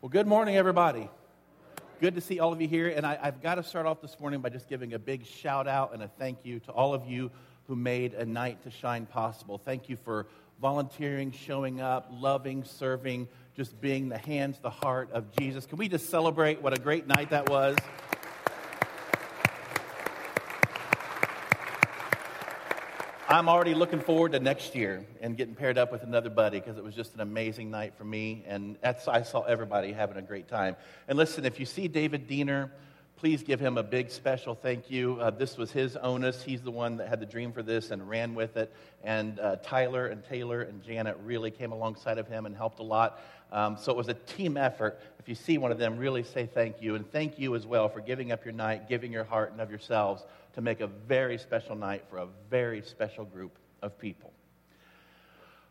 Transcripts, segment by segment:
Well, good morning, everybody. Good to see all of you here. And I, have got to start off this morning by just giving a big shout out and a thank you to all of you who made a night to shine possible. Thank you for volunteering, showing up, loving, serving, just being the hands, the heart of Jesus. Can we just celebrate what a great night that was? I'm already looking forward to next year and getting paired up with another buddy because it was just an amazing night for me. And I saw everybody having a great time. And listen, if you see David Diener, please give him a big special thank you. Uh, this was his onus. He's the one that had the dream for this and ran with it. And uh, Tyler and Taylor and Janet really came alongside of him and helped a lot. Um, so it was a team effort. If you see one of them, really say thank you. And thank you as well for giving up your night, giving your heart and of yourselves to make a very special night for a very special group of people.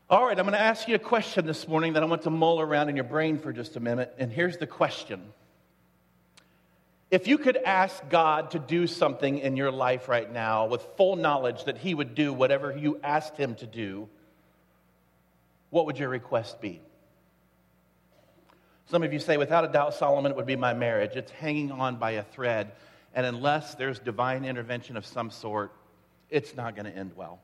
All right, I'm going to ask you a question this morning that I want to mull around in your brain for just a minute. And here's the question If you could ask God to do something in your life right now with full knowledge that He would do whatever you asked Him to do, what would your request be? Some of you say, without a doubt, Solomon, it would be my marriage. It's hanging on by a thread. And unless there's divine intervention of some sort, it's not going to end well.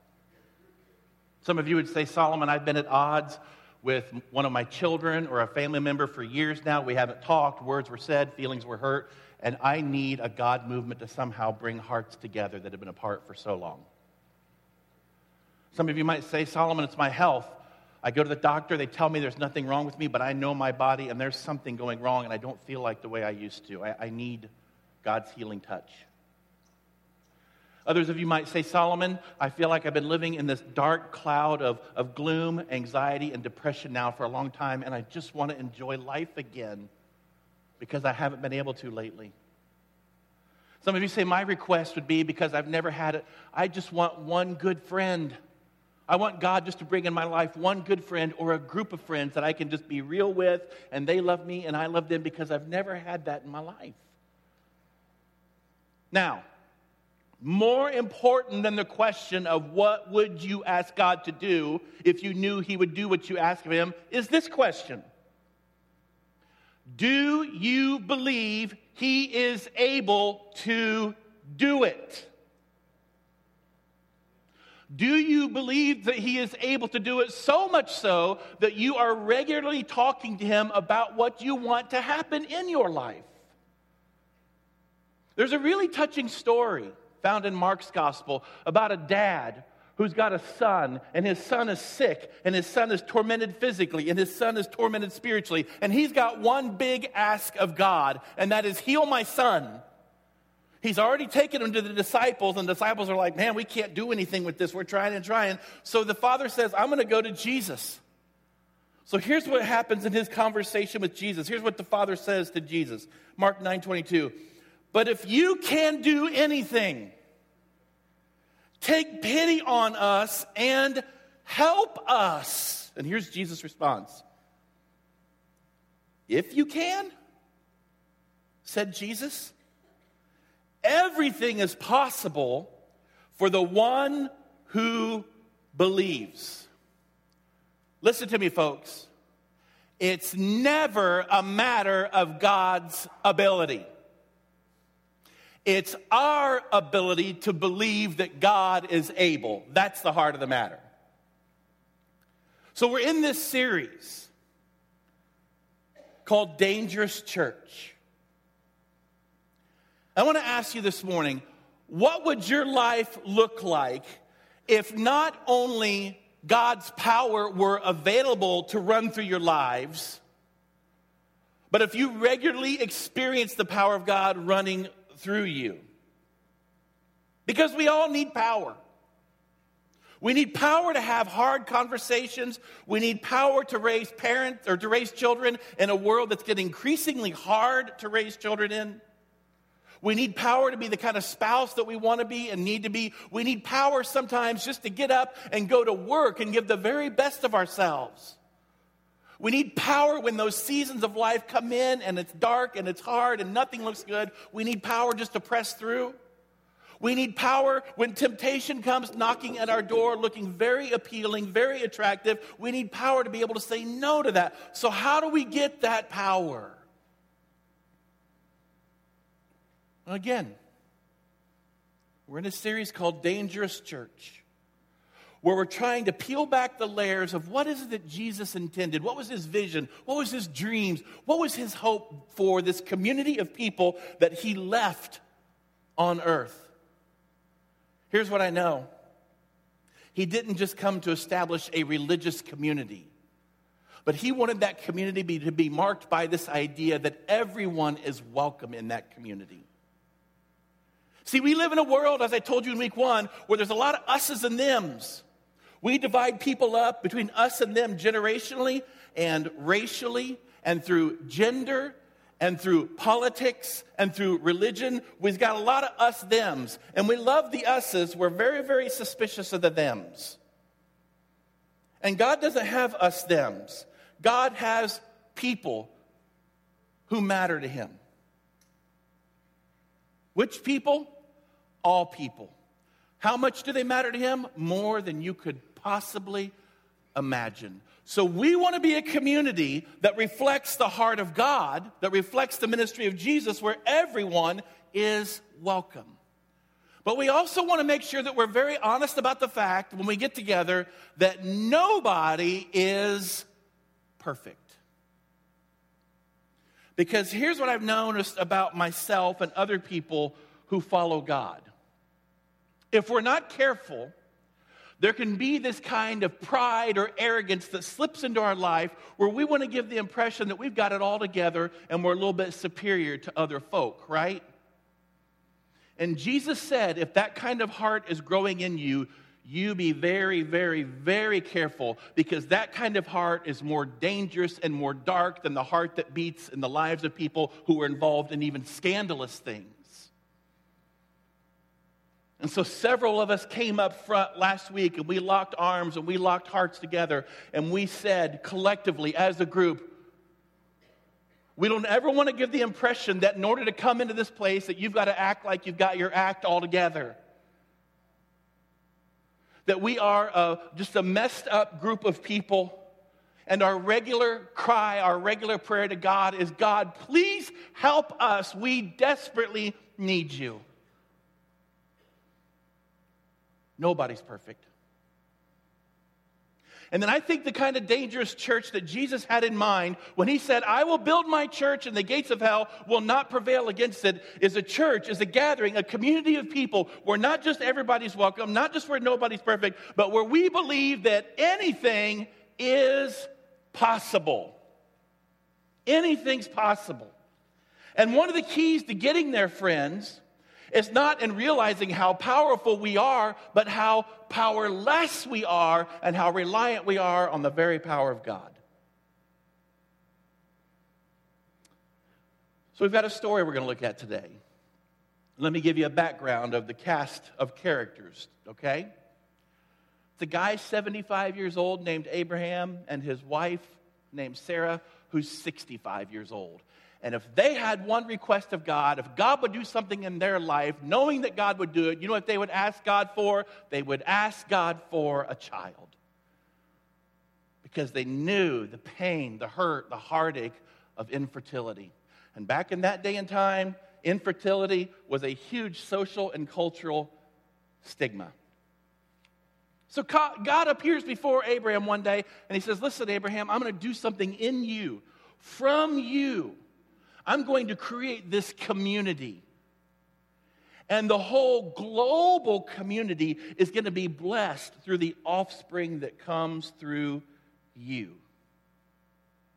Some of you would say, Solomon, I've been at odds with one of my children or a family member for years now. We haven't talked, words were said, feelings were hurt, and I need a God movement to somehow bring hearts together that have been apart for so long. Some of you might say, Solomon, it's my health. I go to the doctor, they tell me there's nothing wrong with me, but I know my body and there's something going wrong, and I don't feel like the way I used to. I, I need God's healing touch. Others of you might say, Solomon, I feel like I've been living in this dark cloud of, of gloom, anxiety, and depression now for a long time, and I just want to enjoy life again because I haven't been able to lately. Some of you say, My request would be because I've never had it, I just want one good friend. I want God just to bring in my life one good friend or a group of friends that I can just be real with, and they love me and I love them because I've never had that in my life. Now, more important than the question of what would you ask God to do if you knew He would do what you ask of Him is this question Do you believe He is able to do it? Do you believe that He is able to do it so much so that you are regularly talking to Him about what you want to happen in your life? There's a really touching story found in Mark's gospel about a dad who's got a son, and his son is sick, and his son is tormented physically, and his son is tormented spiritually. And he's got one big ask of God, and that is, Heal my son. He's already taken him to the disciples, and the disciples are like, Man, we can't do anything with this. We're trying and trying. So the father says, I'm going to go to Jesus. So here's what happens in his conversation with Jesus. Here's what the father says to Jesus Mark 9 22. But if you can do anything, take pity on us and help us. And here's Jesus' response If you can, said Jesus, everything is possible for the one who believes. Listen to me, folks. It's never a matter of God's ability. It's our ability to believe that God is able. That's the heart of the matter. So we're in this series called Dangerous Church. I want to ask you this morning what would your life look like if not only God's power were available to run through your lives, but if you regularly experience the power of God running through you. Because we all need power. We need power to have hard conversations. We need power to raise parents or to raise children in a world that's getting increasingly hard to raise children in. We need power to be the kind of spouse that we want to be and need to be. We need power sometimes just to get up and go to work and give the very best of ourselves. We need power when those seasons of life come in and it's dark and it's hard and nothing looks good. We need power just to press through. We need power when temptation comes knocking at our door, looking very appealing, very attractive. We need power to be able to say no to that. So, how do we get that power? Again, we're in a series called Dangerous Church where we're trying to peel back the layers of what is it that Jesus intended? What was his vision? What was his dreams? What was his hope for this community of people that he left on earth? Here's what I know He didn't just come to establish a religious community, but he wanted that community to be marked by this idea that everyone is welcome in that community. See, we live in a world, as I told you in week one, where there's a lot of us's and them's. We divide people up between us and them generationally and racially and through gender and through politics and through religion. We've got a lot of us thems. And we love the us's. We're very, very suspicious of the thems. And God doesn't have us thems. God has people who matter to him. Which people? All people. How much do they matter to him? More than you could possibly imagine. So, we want to be a community that reflects the heart of God, that reflects the ministry of Jesus, where everyone is welcome. But we also want to make sure that we're very honest about the fact when we get together that nobody is perfect. Because here's what I've noticed about myself and other people who follow God. If we're not careful, there can be this kind of pride or arrogance that slips into our life where we want to give the impression that we've got it all together and we're a little bit superior to other folk, right? And Jesus said, if that kind of heart is growing in you, you be very, very, very careful because that kind of heart is more dangerous and more dark than the heart that beats in the lives of people who are involved in even scandalous things. And so several of us came up front last week and we locked arms and we locked hearts together and we said collectively as a group, we don't ever want to give the impression that in order to come into this place that you've got to act like you've got your act all together. That we are a, just a messed up group of people and our regular cry, our regular prayer to God is God, please help us. We desperately need you. Nobody's perfect. And then I think the kind of dangerous church that Jesus had in mind when he said, I will build my church and the gates of hell will not prevail against it, is a church, is a gathering, a community of people where not just everybody's welcome, not just where nobody's perfect, but where we believe that anything is possible. Anything's possible. And one of the keys to getting there, friends, it's not in realizing how powerful we are, but how powerless we are and how reliant we are on the very power of God. So, we've got a story we're going to look at today. Let me give you a background of the cast of characters, okay? It's a guy 75 years old named Abraham and his wife named Sarah, who's 65 years old. And if they had one request of God, if God would do something in their life, knowing that God would do it, you know what they would ask God for? They would ask God for a child. Because they knew the pain, the hurt, the heartache of infertility. And back in that day and time, infertility was a huge social and cultural stigma. So God appears before Abraham one day and he says, Listen, Abraham, I'm going to do something in you, from you I'm going to create this community. And the whole global community is going to be blessed through the offspring that comes through you.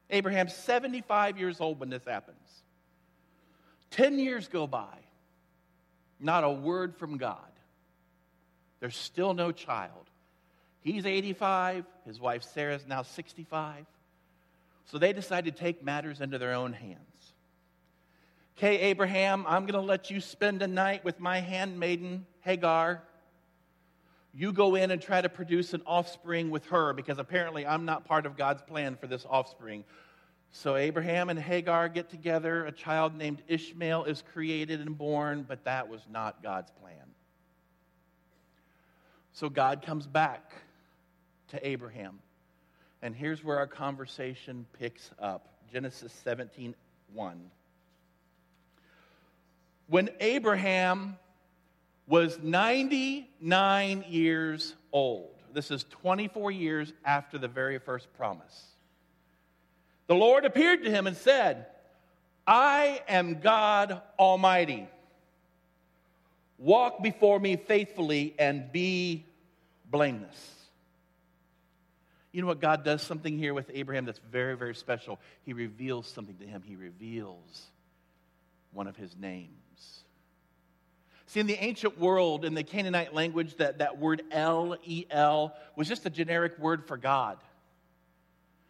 Abraham's 75 years old when this happens. 10 years go by, not a word from God. There's still no child. He's 85, his wife Sarah's now 65. So they decide to take matters into their own hands. Okay, Abraham, I'm going to let you spend a night with my handmaiden, Hagar. You go in and try to produce an offspring with her because apparently I'm not part of God's plan for this offspring. So Abraham and Hagar get together. A child named Ishmael is created and born, but that was not God's plan. So God comes back to Abraham. And here's where our conversation picks up Genesis 17 1. When Abraham was 99 years old, this is 24 years after the very first promise, the Lord appeared to him and said, I am God Almighty. Walk before me faithfully and be blameless. You know what? God does something here with Abraham that's very, very special. He reveals something to him. He reveals one of his names. See, in the ancient world, in the Canaanite language, that, that word El, E L, was just a generic word for God.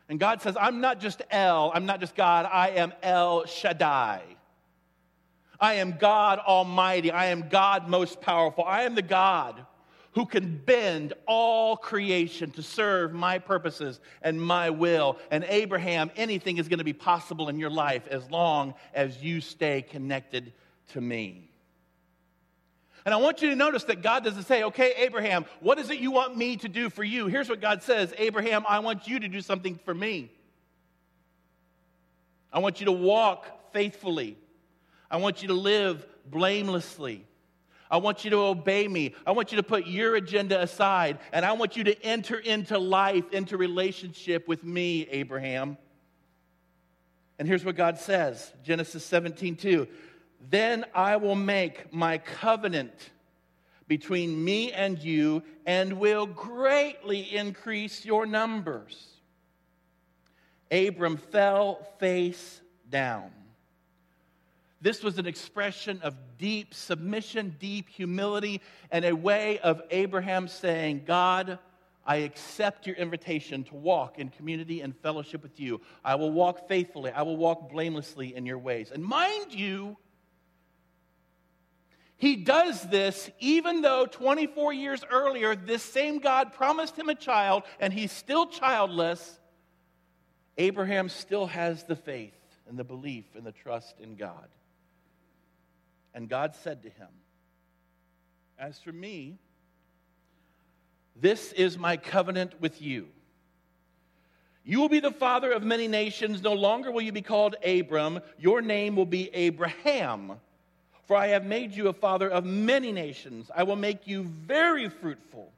And God says, I'm not just El, I'm not just God, I am El Shaddai. I am God Almighty. I am God most powerful. I am the God who can bend all creation to serve my purposes and my will. And Abraham, anything is going to be possible in your life as long as you stay connected to me. And I want you to notice that God doesn't say, okay, Abraham, what is it you want me to do for you? Here's what God says Abraham, I want you to do something for me. I want you to walk faithfully. I want you to live blamelessly. I want you to obey me. I want you to put your agenda aside. And I want you to enter into life, into relationship with me, Abraham. And here's what God says Genesis 17, 2. Then I will make my covenant between me and you and will greatly increase your numbers. Abram fell face down. This was an expression of deep submission, deep humility, and a way of Abraham saying, God, I accept your invitation to walk in community and fellowship with you. I will walk faithfully, I will walk blamelessly in your ways. And mind you, he does this even though 24 years earlier, this same God promised him a child and he's still childless. Abraham still has the faith and the belief and the trust in God. And God said to him, As for me, this is my covenant with you. You will be the father of many nations. No longer will you be called Abram. Your name will be Abraham for I have made you a father of many nations. I will make you very fruitful.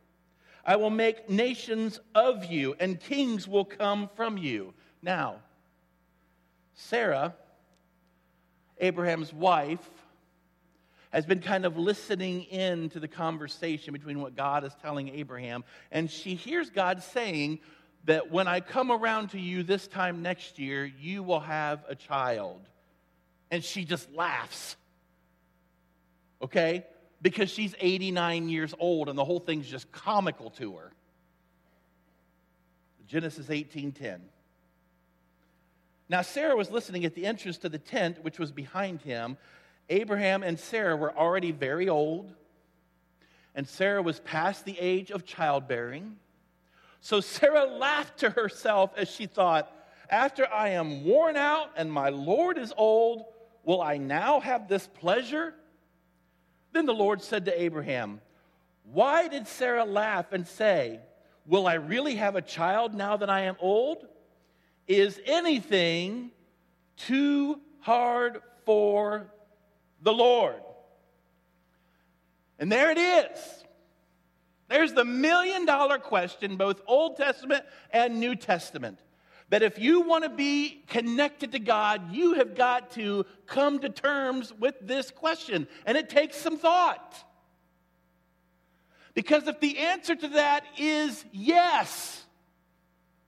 I will make nations of you, and kings will come from you. Now, Sarah, Abraham's wife, has been kind of listening in to the conversation between what God is telling Abraham, and she hears God saying that when I come around to you this time next year, you will have a child. And she just laughs okay? Because she's 89 years old and the whole thing's just comical to her. Genesis 18:10. Now Sarah was listening at the entrance to the tent which was behind him. Abraham and Sarah were already very old, and Sarah was past the age of childbearing. So Sarah laughed to herself as she thought, After I am worn out and my Lord is old, will I now have this pleasure? Then the Lord said to Abraham, Why did Sarah laugh and say, Will I really have a child now that I am old? Is anything too hard for the Lord? And there it is. There's the million dollar question, both Old Testament and New Testament that if you want to be connected to God, you have got to come to terms with this question. And it takes some thought. Because if the answer to that is yes,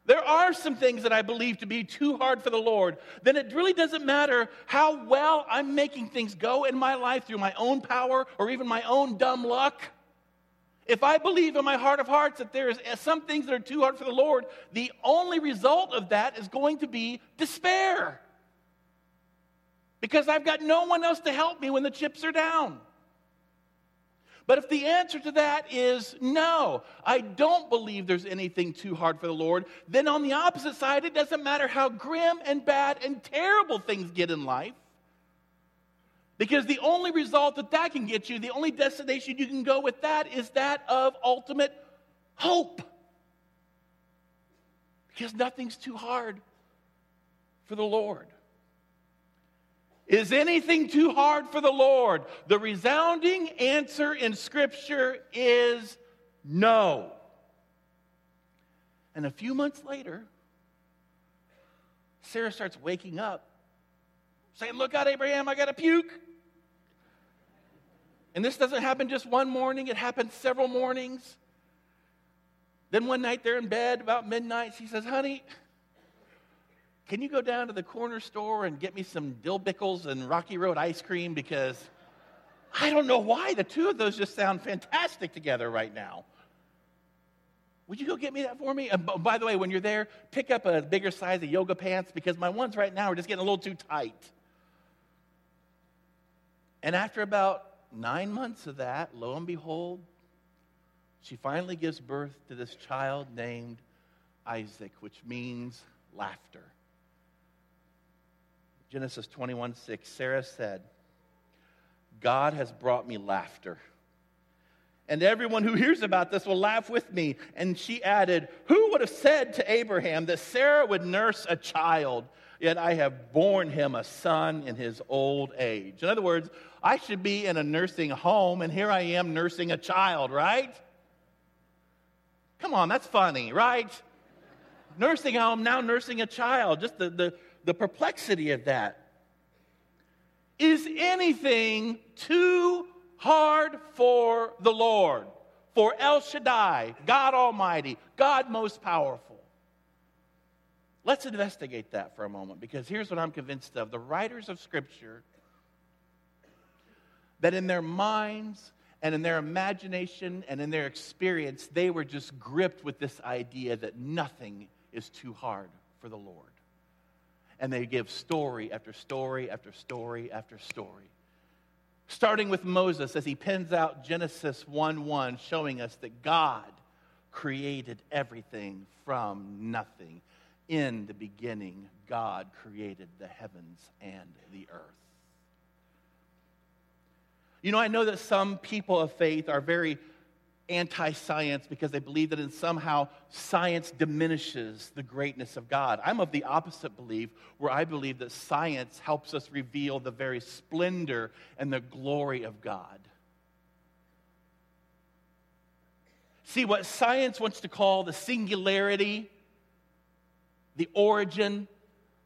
there are some things that I believe to be too hard for the Lord, then it really doesn't matter how well I'm making things go in my life through my own power or even my own dumb luck. If I believe in my heart of hearts that there is eh, some things that are too hard for the Lord, the only result of that is going to be despair. Because I've got no one else to help me when the chips are down. But if the answer to that is no, I don't believe there's anything too hard for the Lord, then on the opposite side, it doesn't matter how grim and bad and terrible things get in life. Because the only result that that can get you, the only destination you can go with that is that of ultimate hope. Because nothing's too hard for the Lord. Is anything too hard for the Lord? The resounding answer in Scripture is no. And a few months later, Sarah starts waking up, saying, Look out, Abraham, I got to puke. And this doesn't happen just one morning, it happens several mornings. Then one night they're in bed about midnight. She says, Honey, can you go down to the corner store and get me some dill pickles and Rocky Road ice cream? Because I don't know why the two of those just sound fantastic together right now. Would you go get me that for me? And by the way, when you're there, pick up a bigger size of yoga pants because my ones right now are just getting a little too tight. And after about nine months of that, lo and behold, she finally gives birth to this child named Isaac, which means laughter. Genesis 21 6, Sarah said, God has brought me laughter. And everyone who hears about this will laugh with me. And she added, Who would have said to Abraham that Sarah would nurse a child? Yet I have borne him a son in his old age. In other words, I should be in a nursing home, and here I am nursing a child, right? Come on, that's funny, right? nursing home, now nursing a child. Just the, the, the perplexity of that. Is anything too hard for the Lord? For El Shaddai, God Almighty, God most powerful. Let's investigate that for a moment because here's what I'm convinced of. The writers of Scripture, that in their minds and in their imagination and in their experience, they were just gripped with this idea that nothing is too hard for the Lord and they give story after story after story after story. Starting with Moses as he pens out Genesis 1 1, showing us that God created everything from nothing. In the beginning, God created the heavens and the earth. You know, I know that some people of faith are very anti science because they believe that in somehow science diminishes the greatness of God. I'm of the opposite belief, where I believe that science helps us reveal the very splendor and the glory of God. See, what science wants to call the singularity, the origin,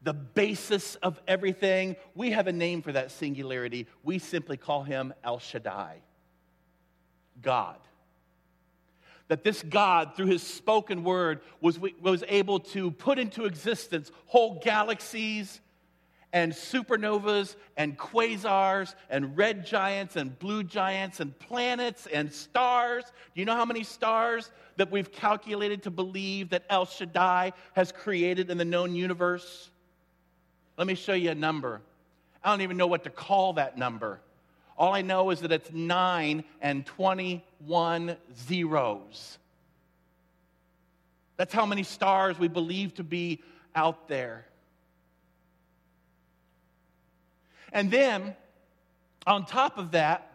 the basis of everything, we have a name for that singularity. We simply call him El Shaddai, God that this God, through his spoken word, was, was able to put into existence whole galaxies and supernovas and quasars and red giants and blue giants and planets and stars. Do you know how many stars that we've calculated to believe that El Shaddai has created in the known universe? Let me show you a number. I don't even know what to call that number. All I know is that it's 9 and 21 zeros. That's how many stars we believe to be out there. And then, on top of that,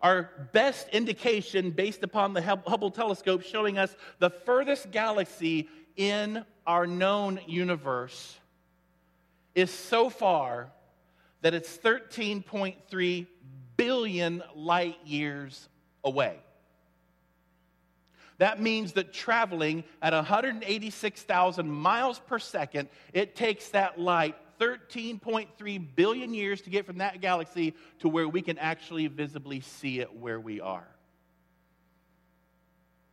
our best indication based upon the Hubble telescope showing us the furthest galaxy in our known universe is so far that it's 13.3 billion light years away. That means that traveling at 186,000 miles per second, it takes that light 13.3 billion years to get from that galaxy to where we can actually visibly see it where we are.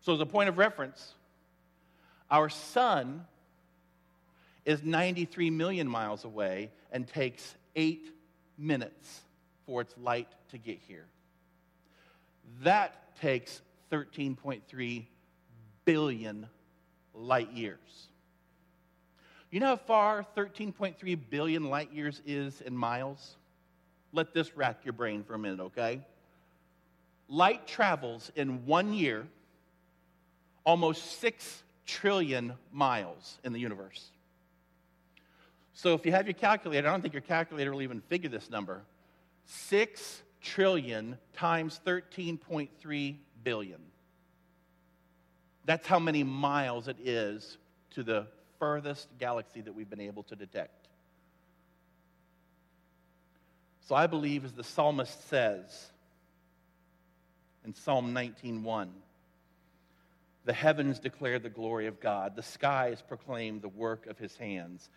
So, as a point of reference, our sun is 93 million miles away and takes eight minutes for its light to get here. That takes 13.3 billion light years. You know how far 13.3 billion light years is in miles? Let this rack your brain for a minute, okay? Light travels in one year almost 6 trillion miles in the universe. So if you have your calculator, I don't think your calculator will even figure this number. 6 trillion times 13.3 billion. That's how many miles it is to the furthest galaxy that we've been able to detect. So I believe, as the psalmist says in Psalm 19:1, the heavens declare the glory of God, the skies proclaim the work of his hands.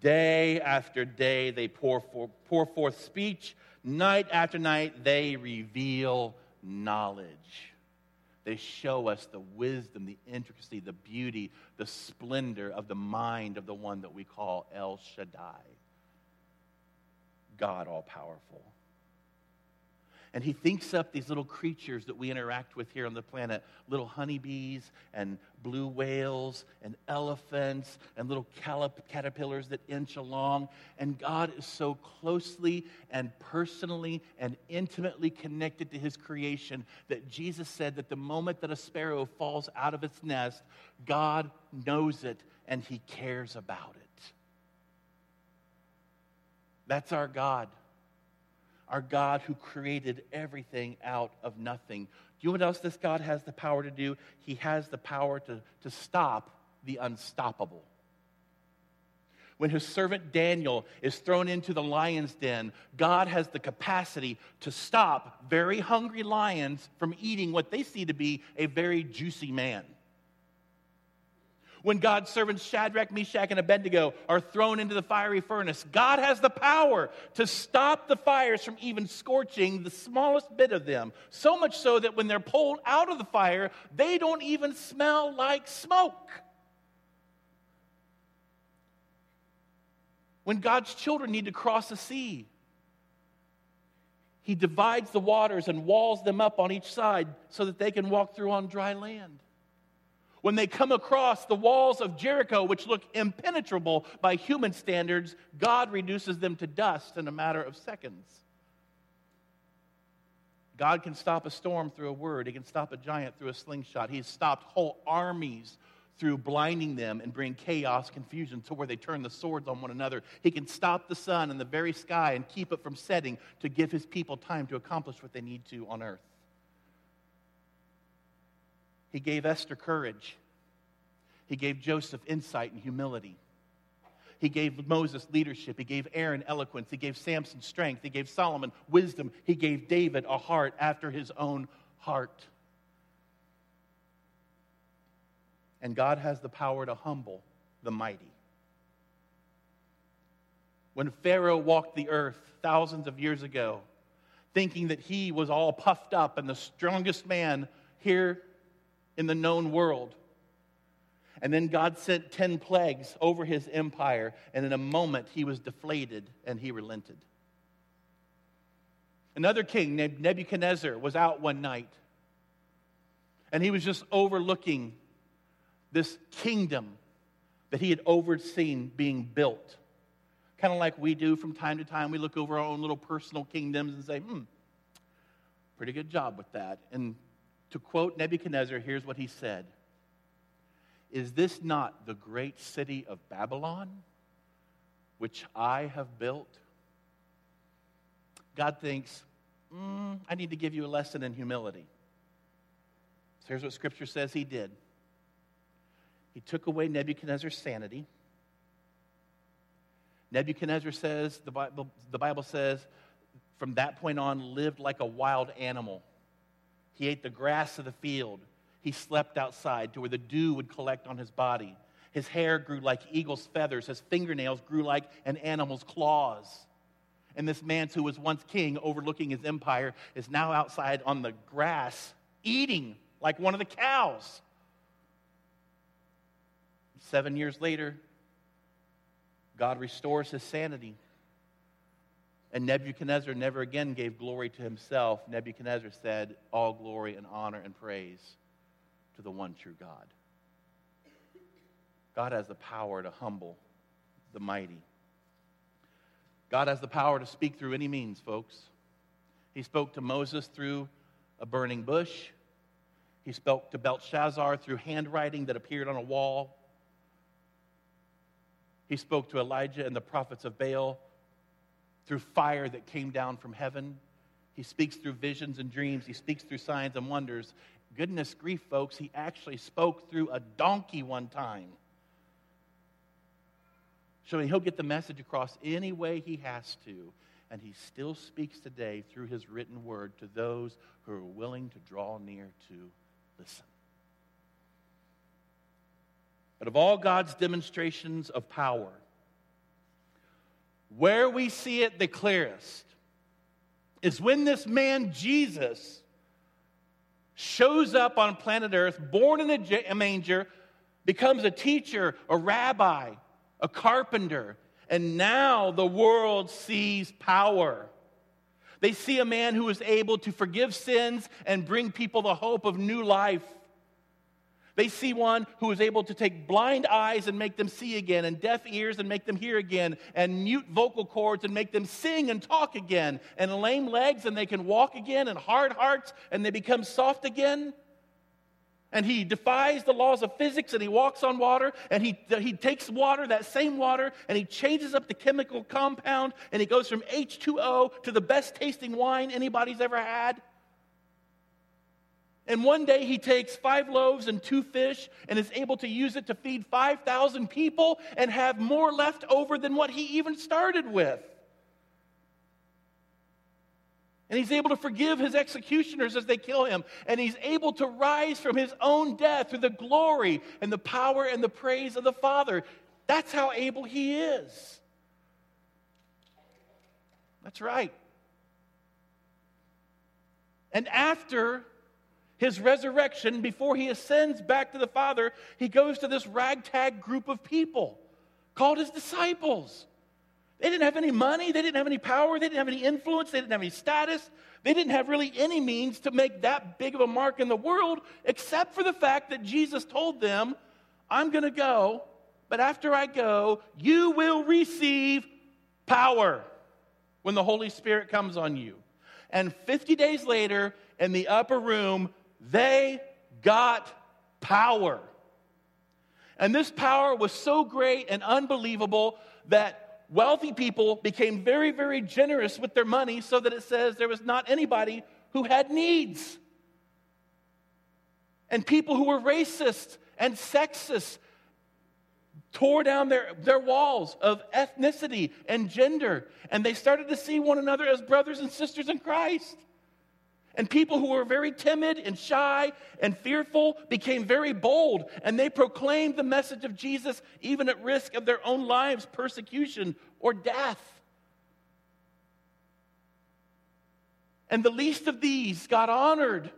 Day after day they pour, for, pour forth speech, night after night they reveal knowledge. They show us the wisdom, the intricacy, the beauty, the splendor of the mind of the one that we call El Shaddai, God all powerful. And he thinks up these little creatures that we interact with here on the planet little honeybees and blue whales and elephants and little caterpillars that inch along. And God is so closely and personally and intimately connected to his creation that Jesus said that the moment that a sparrow falls out of its nest, God knows it and he cares about it. That's our God our God who created everything out of nothing. Do you know what else this God has the power to do? He has the power to, to stop the unstoppable. When his servant Daniel is thrown into the lion's den, God has the capacity to stop very hungry lions from eating what they see to be a very juicy man when God's servants Shadrach, Meshach, and Abednego are thrown into the fiery furnace. God has the power to stop the fires from even scorching the smallest bit of them. So much so that when they're pulled out of the fire, they don't even smell like smoke. When God's children need to cross a sea, He divides the waters and walls them up on each side so that they can walk through on dry land. When they come across the walls of Jericho, which look impenetrable by human standards, God reduces them to dust in a matter of seconds. God can stop a storm through a word. He can stop a giant through a slingshot. He's stopped whole armies through blinding them and bring chaos, confusion to where they turn the swords on one another. He can stop the sun in the very sky and keep it from setting to give his people time to accomplish what they need to on earth. He gave Esther courage. He gave Joseph insight and humility. He gave Moses leadership. He gave Aaron eloquence. He gave Samson strength. He gave Solomon wisdom. He gave David a heart after his own heart. And God has the power to humble the mighty. When Pharaoh walked the earth thousands of years ago, thinking that he was all puffed up and the strongest man here in the known world. And then God sent 10 plagues over his empire, and in a moment he was deflated and he relented. Another king named Nebuchadnezzar was out one night, and he was just overlooking this kingdom that he had overseen being built. Kind of like we do from time to time, we look over our own little personal kingdoms and say, hmm, pretty good job with that. And to quote Nebuchadnezzar, here's what he said Is this not the great city of Babylon, which I have built? God thinks, mm, I need to give you a lesson in humility. So here's what Scripture says he did He took away Nebuchadnezzar's sanity. Nebuchadnezzar says, the Bible, the Bible says, from that point on, lived like a wild animal he ate the grass of the field. He slept outside to where the dew would collect on his body. His hair grew like eagle's feathers. His fingernails grew like an animal's claws. And this man who was once king overlooking his empire is now outside on the grass eating like one of the cows. Seven years later, God restores his sanity. And Nebuchadnezzar never again gave glory to himself. Nebuchadnezzar said, All glory and honor and praise to the one true God. God has the power to humble the mighty. God has the power to speak through any means, folks. He spoke to Moses through a burning bush. He spoke to Belshazzar through handwriting that appeared on a wall. He spoke to Elijah and the prophets of Baal through fire that came down from heaven. He speaks through visions and dreams. He speaks through signs and wonders. Goodness grief, folks, he actually spoke through a donkey one time. So he'll get the message across any way he has to. And he still speaks today through his written word to those who are willing to draw near to listen. But of all God's demonstrations of power, where we see it the clearest is when this man, Jesus, shows up on planet Earth, born in a manger, becomes a teacher, a rabbi, a carpenter, and now the world sees power. They see a man who is able to forgive sins and bring people the hope of new life. They see one who is able to take blind eyes and make them see again, and deaf ears and make them hear again, and mute vocal cords and make them sing and talk again, and lame legs and they can walk again, and hard hearts and they become soft again. And he defies the laws of physics and he walks on water and he, he takes water, that same water, and he changes up the chemical compound and he goes from H2O to the best tasting wine anybody's ever had. And one day he takes five loaves and two fish and is able to use it to feed 5,000 people and have more left over than what he even started with. And he's able to forgive his executioners as they kill him. And he's able to rise from his own death through the glory and the power and the praise of the Father. That's how able he is. That's right. And after his resurrection, before he ascends back to the Father, he goes to this ragtag group of people called his disciples. They didn't have any money, they didn't have any power, they didn't have any influence, they didn't have any status, they didn't have really any means to make that big of a mark in the world, except for the fact that Jesus told them, I'm going to go, but after I go, you will receive power when the Holy Spirit comes on you. And 50 days later, in the upper room, they got power. And this power was so great and unbelievable that wealthy people became very, very generous with their money so that it says there was not anybody who had needs. And people who were racist and sexist tore down their, their walls of ethnicity and gender, and they started to see one another as brothers and sisters in Christ. And people who were very timid and shy and fearful became very bold, and they proclaimed the message of Jesus even at risk of their own lives, persecution, or death. And the least of these got honored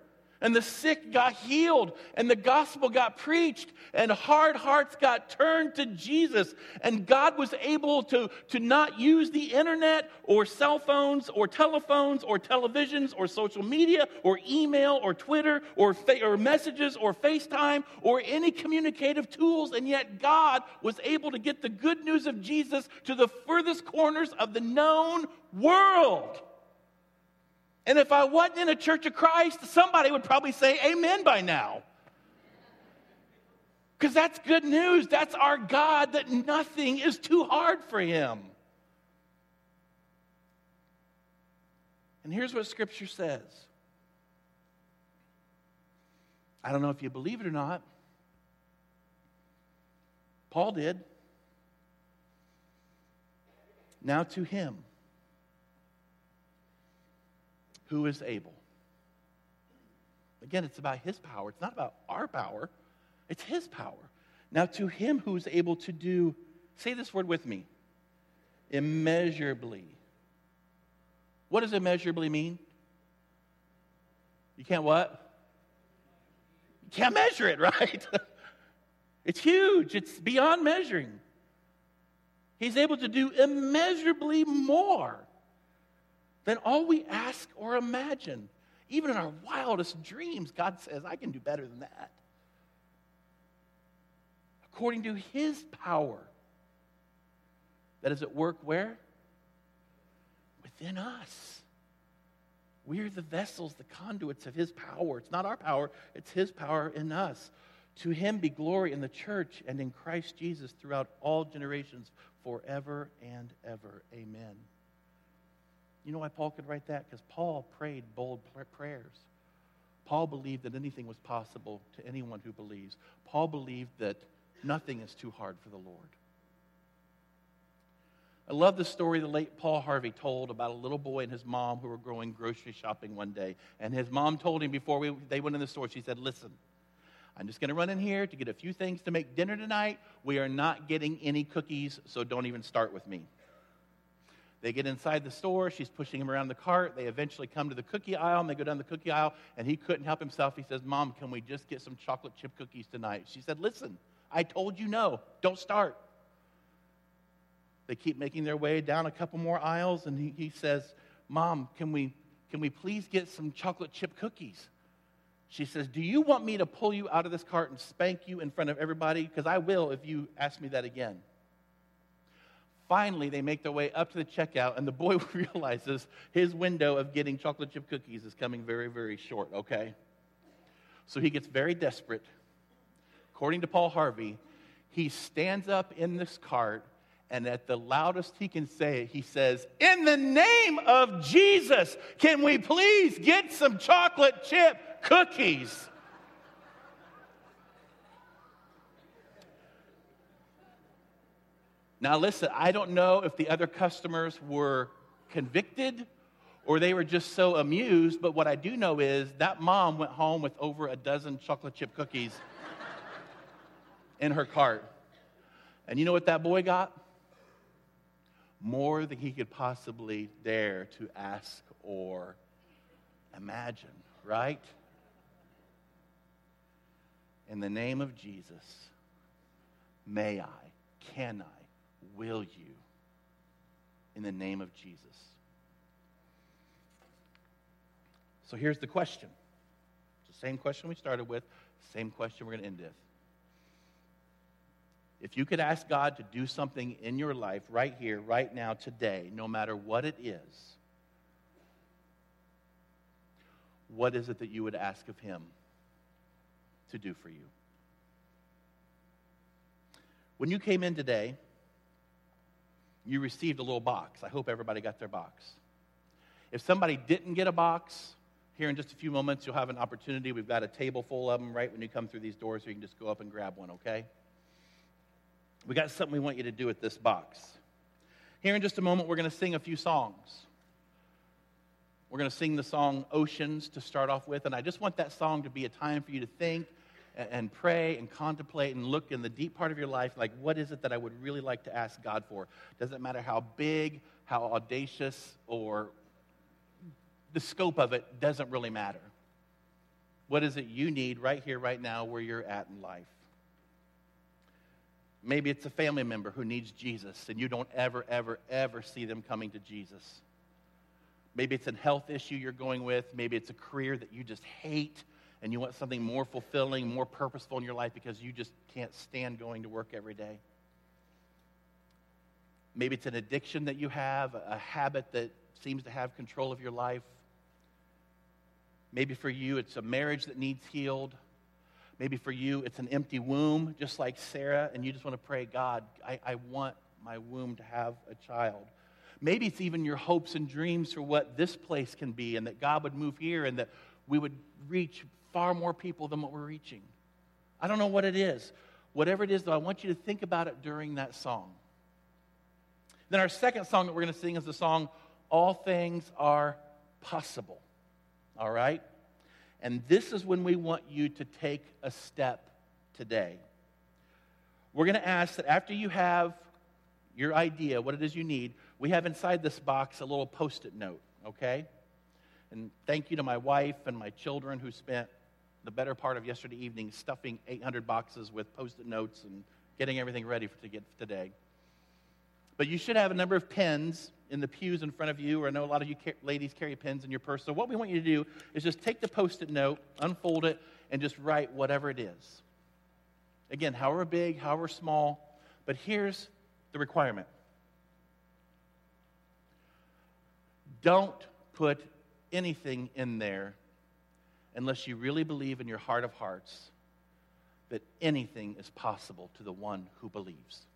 and the sick got healed, and the gospel got preached, and hard hearts got turned to Jesus. And God was able to, to not use the internet or cell phones or telephones or televisions or social media or email or Twitter or, fa- or messages or FaceTime or any communicative tools, and yet God was able to get the good news of Jesus to the furthest corners of the known world. And if I wasn't in a church of Christ, somebody would probably say amen by now. Because that's good news. That's our God, that nothing is too hard for him. And here's what Scripture says I don't know if you believe it or not. Paul did. Now to him who is able. Again, it's about his power. It's not about our power, it's his power. Now, to him who is able to do, say this word with me immeasurably. What does immeasurably mean? You can't what? You can't measure it, right? it's huge, it's beyond measuring. He's able to do immeasurably more than all we ask or imagine. Even in our wildest dreams, God says, I can do better than that. According to his power that is at work where? Within us. We're the vessels, the conduits of his power. It's not our power, it's his power in us. To him be glory in the church and in Christ Jesus throughout all generations, forever and ever. Amen. You know why Paul could write that? Because Paul prayed bold prayers. Paul believed that anything was possible to anyone who believes. Paul believed that nothing is too hard for the Lord. I love the story the late Paul Harvey told about a little boy and his mom who were going grocery shopping one day. And his mom told him before we, they went in the store, she said, Listen, I'm just going to run in here to get a few things to make dinner tonight. We are not getting any cookies, so don't even start with me. They get inside the store. She's pushing him around the cart. They eventually come to the cookie aisle, and they go down the cookie aisle, and he couldn't help himself. He says, Mom, can we just get some chocolate chip cookies tonight? She said, Listen, I told you no. Don't start. They keep making their way down a couple more aisles, and he, he says, Mom, can we, can we please get some chocolate chip cookies? She says, Do you want me to pull you out of this cart and spank you in front of everybody? Because I will if you ask me that again. Finally, they make their way up to the checkout, and the boy realizes his window of getting chocolate chip cookies is coming very, very short, okay? So he gets very desperate. According to Paul Harvey, he stands up in this cart, and at the loudest he can say it, he says, In the name of Jesus, can we please get some chocolate chip cookies? Now, listen, I don't know if the other customers were convicted or they were just so amused, but what I do know is that mom went home with over a dozen chocolate chip cookies in her cart. And you know what that boy got? More than he could possibly dare to ask or imagine, right? In the name of Jesus, may I, can I, will you in the name of Jesus? So here's the question. It's the same question we started with, same question we're going to end with. If you could ask God to do something in your life right here, right now, today, no matter what it is, what is it that you would ask of Him to do for you? When you came in today, you received a little box. I hope everybody got their box. If somebody didn't get a box, here in just a few moments, you'll have an opportunity. We've got a table full of them right when you come through these doors, so you can just go up and grab one, okay? We got something we want you to do with this box. Here in just a moment, we're going to sing a few songs. We're going to sing the song Oceans to start off with, and I just want that song to be a time for you to think and pray and contemplate and look in the deep part of your life like, what is it that I would really like to ask God for? Doesn't matter how big, how audacious, or the scope of it doesn't really matter. What is it you need right here, right now, where you're at in life? Maybe it's a family member who needs Jesus and you don't ever, ever, ever see them coming to Jesus. Maybe it's a health issue you're going with. Maybe it's a career that you just hate and you want something more fulfilling, more purposeful in your life because you just can't stand going to work every day. Maybe it's an addiction that you have, a habit that seems to have control of your life. Maybe for you, it's a marriage that needs healed. Maybe for you, it's an empty womb, just like Sarah, and you just want to pray, God, I, I want my womb to have a child. Maybe it's even your hopes and dreams for what this place can be, and that God would move here and that we would reach far more people than what we're reaching. I don't know what it is. Whatever it is, though, I want you to think about it during that song. Then our second song that we're going to sing is the song, All Things Are Possible. All right? And this is when we want you to take a step today. We're going to ask that after you have your idea, what it is you need, we have inside this box a little post it note, okay? And thank you to my wife and my children who spent the better part of yesterday evening stuffing 800 boxes with post it notes and getting everything ready for to get today. But you should have a number of pens in the pews in front of you, or I know a lot of you ladies carry pens in your purse. So, what we want you to do is just take the post it note, unfold it, and just write whatever it is. Again, however big, however small, but here's the requirement don't put anything in there unless you really believe in your heart of hearts that anything is possible to the one who believes.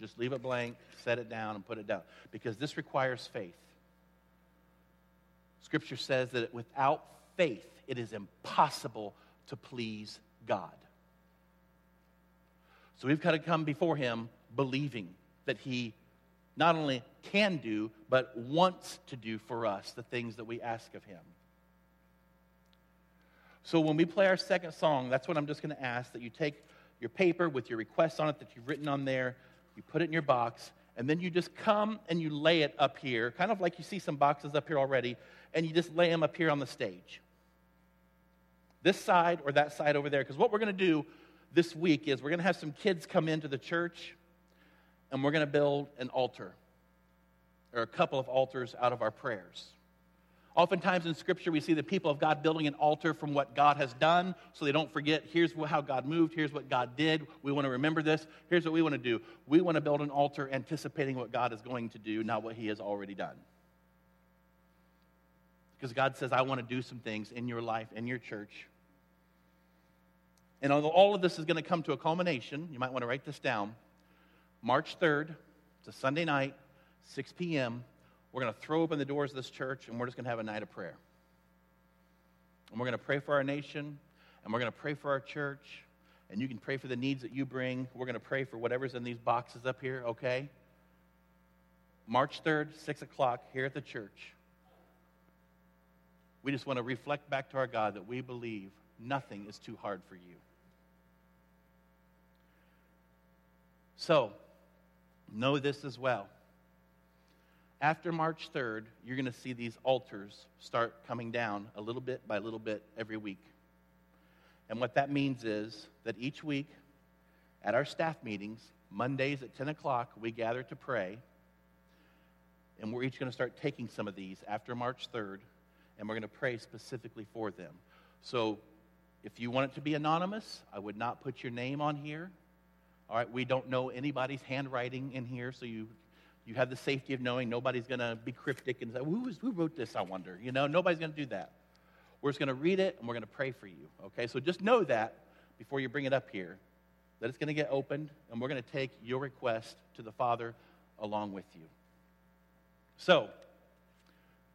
Just leave it blank, set it down, and put it down. Because this requires faith. Scripture says that without faith, it is impossible to please God. So we've got to come before Him believing that He not only can do, but wants to do for us the things that we ask of Him. So when we play our second song, that's what I'm just going to ask that you take your paper with your requests on it that you've written on there, you put it in your box, and then you just come and you lay it up here, kind of like you see some boxes up here already, and you just lay them up here on the stage. This side or that side over there. Because what we're going to do this week is we're going to have some kids come into the church and we're going to build an altar or a couple of altars out of our prayers. Oftentimes in Scripture, we see the people of God building an altar from what God has done so they don't forget here's how God moved, here's what God did. We want to remember this. Here's what we want to do we want to build an altar anticipating what God is going to do, not what He has already done. Because God says, I want to do some things in your life, in your church. And although all of this is going to come to a culmination, you might want to write this down. March 3rd, it's a Sunday night, 6 p.m. We're going to throw open the doors of this church and we're just going to have a night of prayer. And we're going to pray for our nation and we're going to pray for our church. And you can pray for the needs that you bring. We're going to pray for whatever's in these boxes up here, okay? March 3rd, 6 o'clock, here at the church. We just want to reflect back to our God that we believe nothing is too hard for you. So, know this as well after March 3rd, you're going to see these altars start coming down a little bit by little bit every week. And what that means is that each week at our staff meetings, Mondays at 10 o'clock, we gather to pray. And we're each going to start taking some of these after March 3rd, and we're going to pray specifically for them. So if you want it to be anonymous, I would not put your name on here. All right, we don't know anybody's handwriting in here, so you you have the safety of knowing nobody's going to be cryptic and say, who, who wrote this, I wonder? You know, nobody's going to do that. We're just going to read it and we're going to pray for you. Okay, so just know that before you bring it up here, that it's going to get opened and we're going to take your request to the Father along with you. So,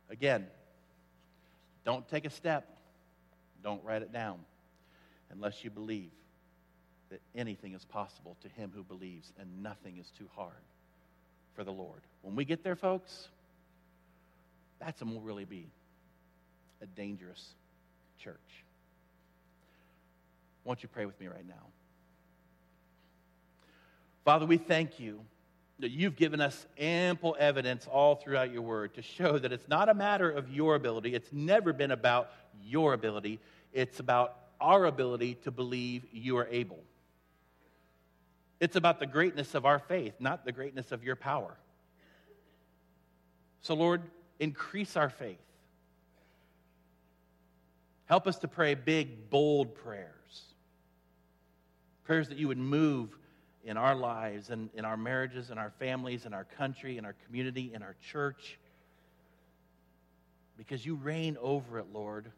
again, don't take a step, don't write it down unless you believe that anything is possible to him who believes and nothing is too hard for the Lord. When we get there, folks, that's when we'll really be a dangerous church. Won't you pray with me right now? Father, we thank you that you've given us ample evidence all throughout your word to show that it's not a matter of your ability. It's never been about your ability. It's about our ability to believe you are able. It's about the greatness of our faith, not the greatness of your power. So, Lord, increase our faith. Help us to pray big, bold prayers. Prayers that you would move in our lives and in our marriages, in our families, in our country, in our community, in our church. Because you reign over it, Lord.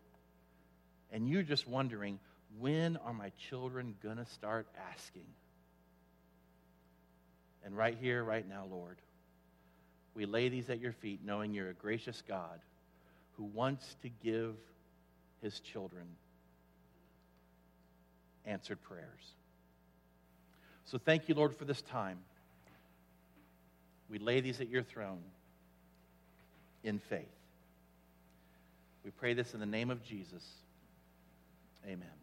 And you're just wondering, when are my children going to start asking? And right here, right now, Lord, we lay these at your feet, knowing you're a gracious God who wants to give his children answered prayers. So thank you, Lord, for this time. We lay these at your throne in faith. We pray this in the name of Jesus. Amen.